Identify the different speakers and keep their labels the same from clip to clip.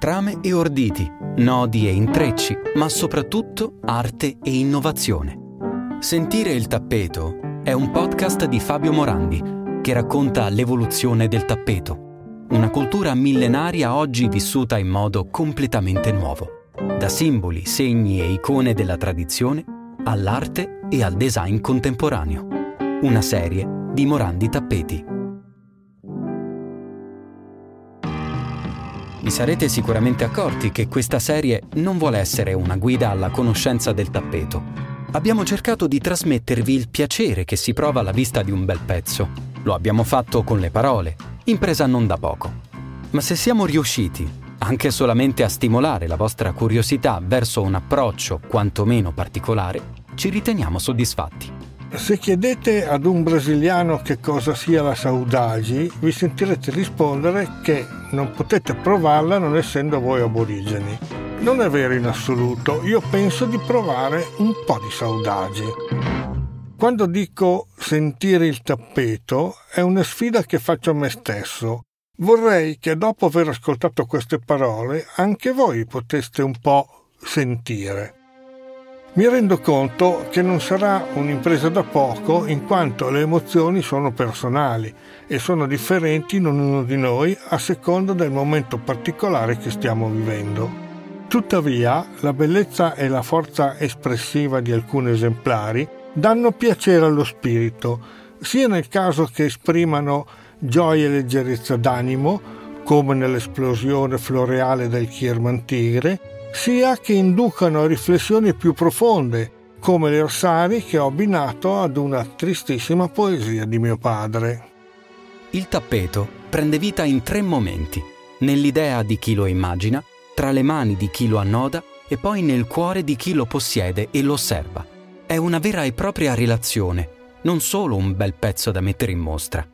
Speaker 1: Trame e orditi, nodi e intrecci, ma soprattutto arte e innovazione. Sentire il tappeto è un podcast di Fabio Morandi che racconta l'evoluzione del tappeto, una cultura millenaria oggi vissuta in modo completamente nuovo, da simboli, segni e icone della tradizione all'arte e al design contemporaneo. Una serie di Morandi Tappeti. Vi sarete sicuramente accorti che questa serie non vuole essere una guida alla conoscenza del tappeto. Abbiamo cercato di trasmettervi il piacere che si prova alla vista di un bel pezzo. Lo abbiamo fatto con le parole, impresa non da poco. Ma se siamo riusciti, anche solamente a stimolare la vostra curiosità verso un approccio quantomeno particolare, ci riteniamo soddisfatti.
Speaker 2: Se chiedete ad un brasiliano che cosa sia la saudagi, vi sentirete rispondere che non potete provarla non essendo voi aborigeni. Non è vero in assoluto, io penso di provare un po' di saudagi. Quando dico sentire il tappeto è una sfida che faccio a me stesso. Vorrei che dopo aver ascoltato queste parole anche voi poteste un po' sentire. Mi rendo conto che non sarà un'impresa da poco in quanto le emozioni sono personali e sono differenti in ognuno di noi a seconda del momento particolare che stiamo vivendo. Tuttavia, la bellezza e la forza espressiva di alcuni esemplari danno piacere allo spirito, sia nel caso che esprimano gioia e leggerezza d'animo, come nell'esplosione floreale del Kierman Tigre, sia che inducano riflessioni più profonde, come le Orsari che ho abbinato ad una tristissima poesia di mio padre.
Speaker 1: Il tappeto prende vita in tre momenti, nell'idea di chi lo immagina, tra le mani di chi lo annoda e poi nel cuore di chi lo possiede e lo osserva. È una vera e propria relazione, non solo un bel pezzo da mettere in mostra.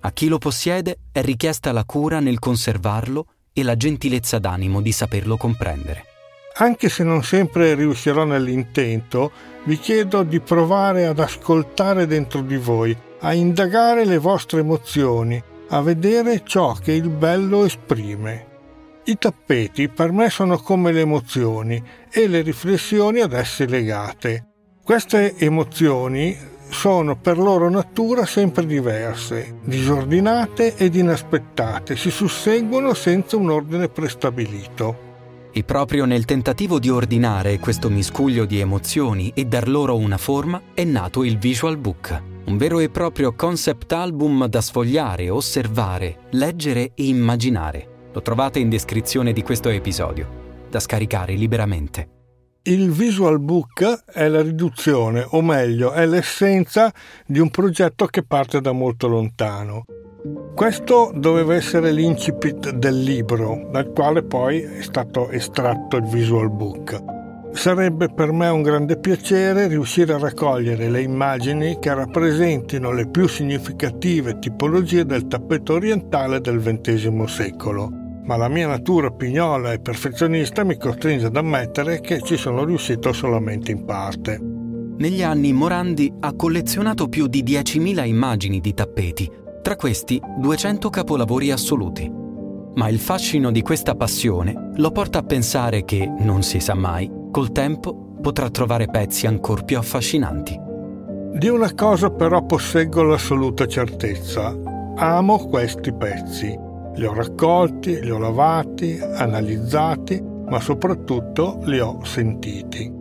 Speaker 1: A chi lo possiede è richiesta la cura nel conservarlo e la gentilezza d'animo di saperlo comprendere.
Speaker 2: Anche se non sempre riuscirò nell'intento, vi chiedo di provare ad ascoltare dentro di voi, a indagare le vostre emozioni, a vedere ciò che il bello esprime. I tappeti per me sono come le emozioni e le riflessioni ad esse legate. Queste emozioni sono per loro natura sempre diverse, disordinate ed inaspettate, si susseguono senza un ordine prestabilito.
Speaker 1: E proprio nel tentativo di ordinare questo miscuglio di emozioni e dar loro una forma è nato il Visual Book, un vero e proprio concept album da sfogliare, osservare, leggere e immaginare. Lo trovate in descrizione di questo episodio, da scaricare liberamente.
Speaker 2: Il Visual Book è la riduzione, o meglio, è l'essenza di un progetto che parte da molto lontano. Questo doveva essere l'incipit del libro, dal quale poi è stato estratto il Visual Book. Sarebbe per me un grande piacere riuscire a raccogliere le immagini che rappresentino le più significative tipologie del tappeto orientale del XX secolo, ma la mia natura pignola e perfezionista mi costringe ad ammettere che ci sono riuscito solamente in parte.
Speaker 1: Negli anni Morandi ha collezionato più di 10.000 immagini di tappeti tra questi 200 capolavori assoluti. Ma il fascino di questa passione lo porta a pensare che, non si sa mai, col tempo potrà trovare pezzi ancora più affascinanti.
Speaker 2: Di una cosa però posseggo l'assoluta certezza. Amo questi pezzi. Li ho raccolti, li ho lavati, analizzati, ma soprattutto li ho sentiti.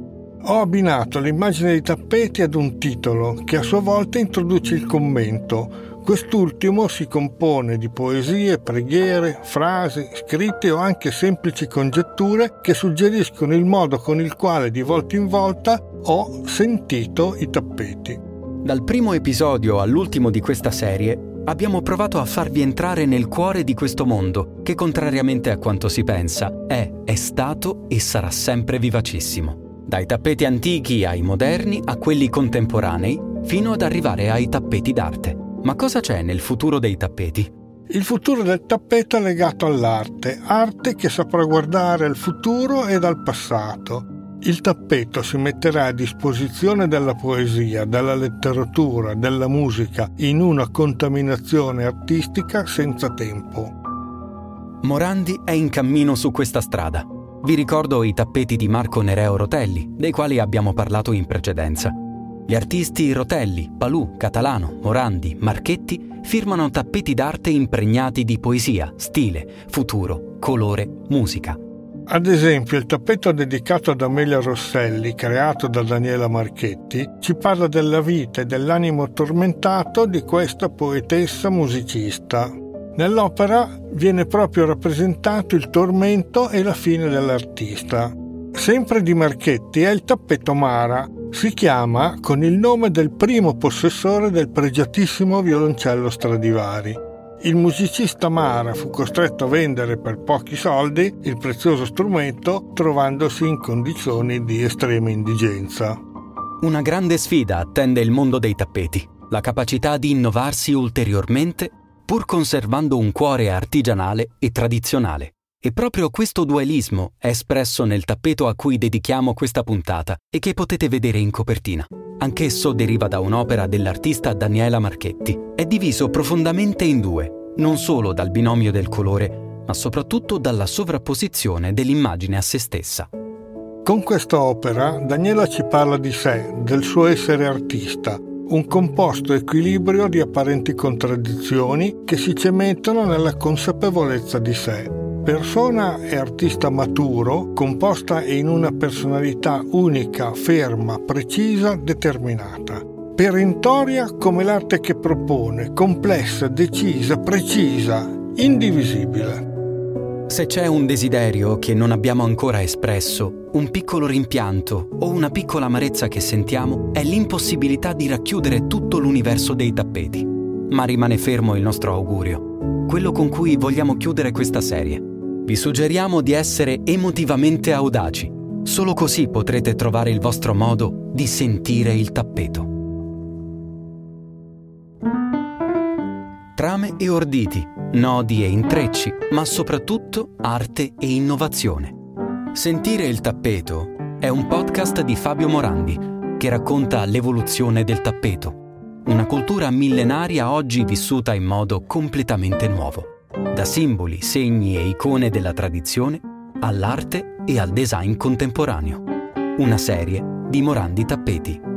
Speaker 2: Ho abbinato l'immagine dei tappeti ad un titolo che a sua volta introduce il commento, Quest'ultimo si compone di poesie, preghiere, frasi, scritte o anche semplici congetture che suggeriscono il modo con il quale di volta in volta ho sentito i tappeti.
Speaker 1: Dal primo episodio all'ultimo di questa serie abbiamo provato a farvi entrare nel cuore di questo mondo che, contrariamente a quanto si pensa, è, è stato e sarà sempre vivacissimo. Dai tappeti antichi ai moderni a quelli contemporanei, fino ad arrivare ai tappeti d'arte. Ma cosa c'è nel futuro dei tappeti?
Speaker 2: Il futuro del tappeto è legato all'arte, arte che saprà guardare al futuro e al passato. Il tappeto si metterà a disposizione della poesia, della letteratura, della musica in una contaminazione artistica senza tempo.
Speaker 1: Morandi è in cammino su questa strada. Vi ricordo i tappeti di Marco Nereo Rotelli, dei quali abbiamo parlato in precedenza. Gli artisti Rotelli, Palù, Catalano, Morandi, Marchetti firmano tappeti d'arte impregnati di poesia, stile, futuro, colore, musica.
Speaker 2: Ad esempio, il tappeto dedicato ad Amelia Rosselli, creato da Daniela Marchetti, ci parla della vita e dell'animo tormentato di questa poetessa musicista. Nell'opera viene proprio rappresentato il tormento e la fine dell'artista. Sempre di Marchetti è il tappeto Mara, si chiama con il nome del primo possessore del pregiatissimo violoncello Stradivari. Il musicista Mara fu costretto a vendere per pochi soldi il prezioso strumento trovandosi in condizioni di estrema indigenza.
Speaker 1: Una grande sfida attende il mondo dei tappeti, la capacità di innovarsi ulteriormente pur conservando un cuore artigianale e tradizionale. E proprio questo dualismo è espresso nel tappeto a cui dedichiamo questa puntata e che potete vedere in copertina. Anch'esso deriva da un'opera dell'artista Daniela Marchetti. È diviso profondamente in due, non solo dal binomio del colore, ma soprattutto dalla sovrapposizione dell'immagine a se stessa.
Speaker 2: Con questa opera Daniela ci parla di sé, del suo essere artista, un composto equilibrio di apparenti contraddizioni che si cementano nella consapevolezza di sé persona e artista maturo, composta in una personalità unica, ferma, precisa, determinata. Perentoria come l'arte che propone, complessa, decisa, precisa, indivisibile.
Speaker 1: Se c'è un desiderio che non abbiamo ancora espresso, un piccolo rimpianto o una piccola amarezza che sentiamo, è l'impossibilità di racchiudere tutto l'universo dei tappeti. Ma rimane fermo il nostro augurio, quello con cui vogliamo chiudere questa serie vi suggeriamo di essere emotivamente audaci. Solo così potrete trovare il vostro modo di sentire il tappeto. Trame e orditi, nodi e intrecci, ma soprattutto arte e innovazione. Sentire il tappeto è un podcast di Fabio Morandi che racconta l'evoluzione del tappeto, una cultura millenaria oggi vissuta in modo completamente nuovo da simboli, segni e icone della tradizione all'arte e al design contemporaneo. Una serie di Morandi Tappeti.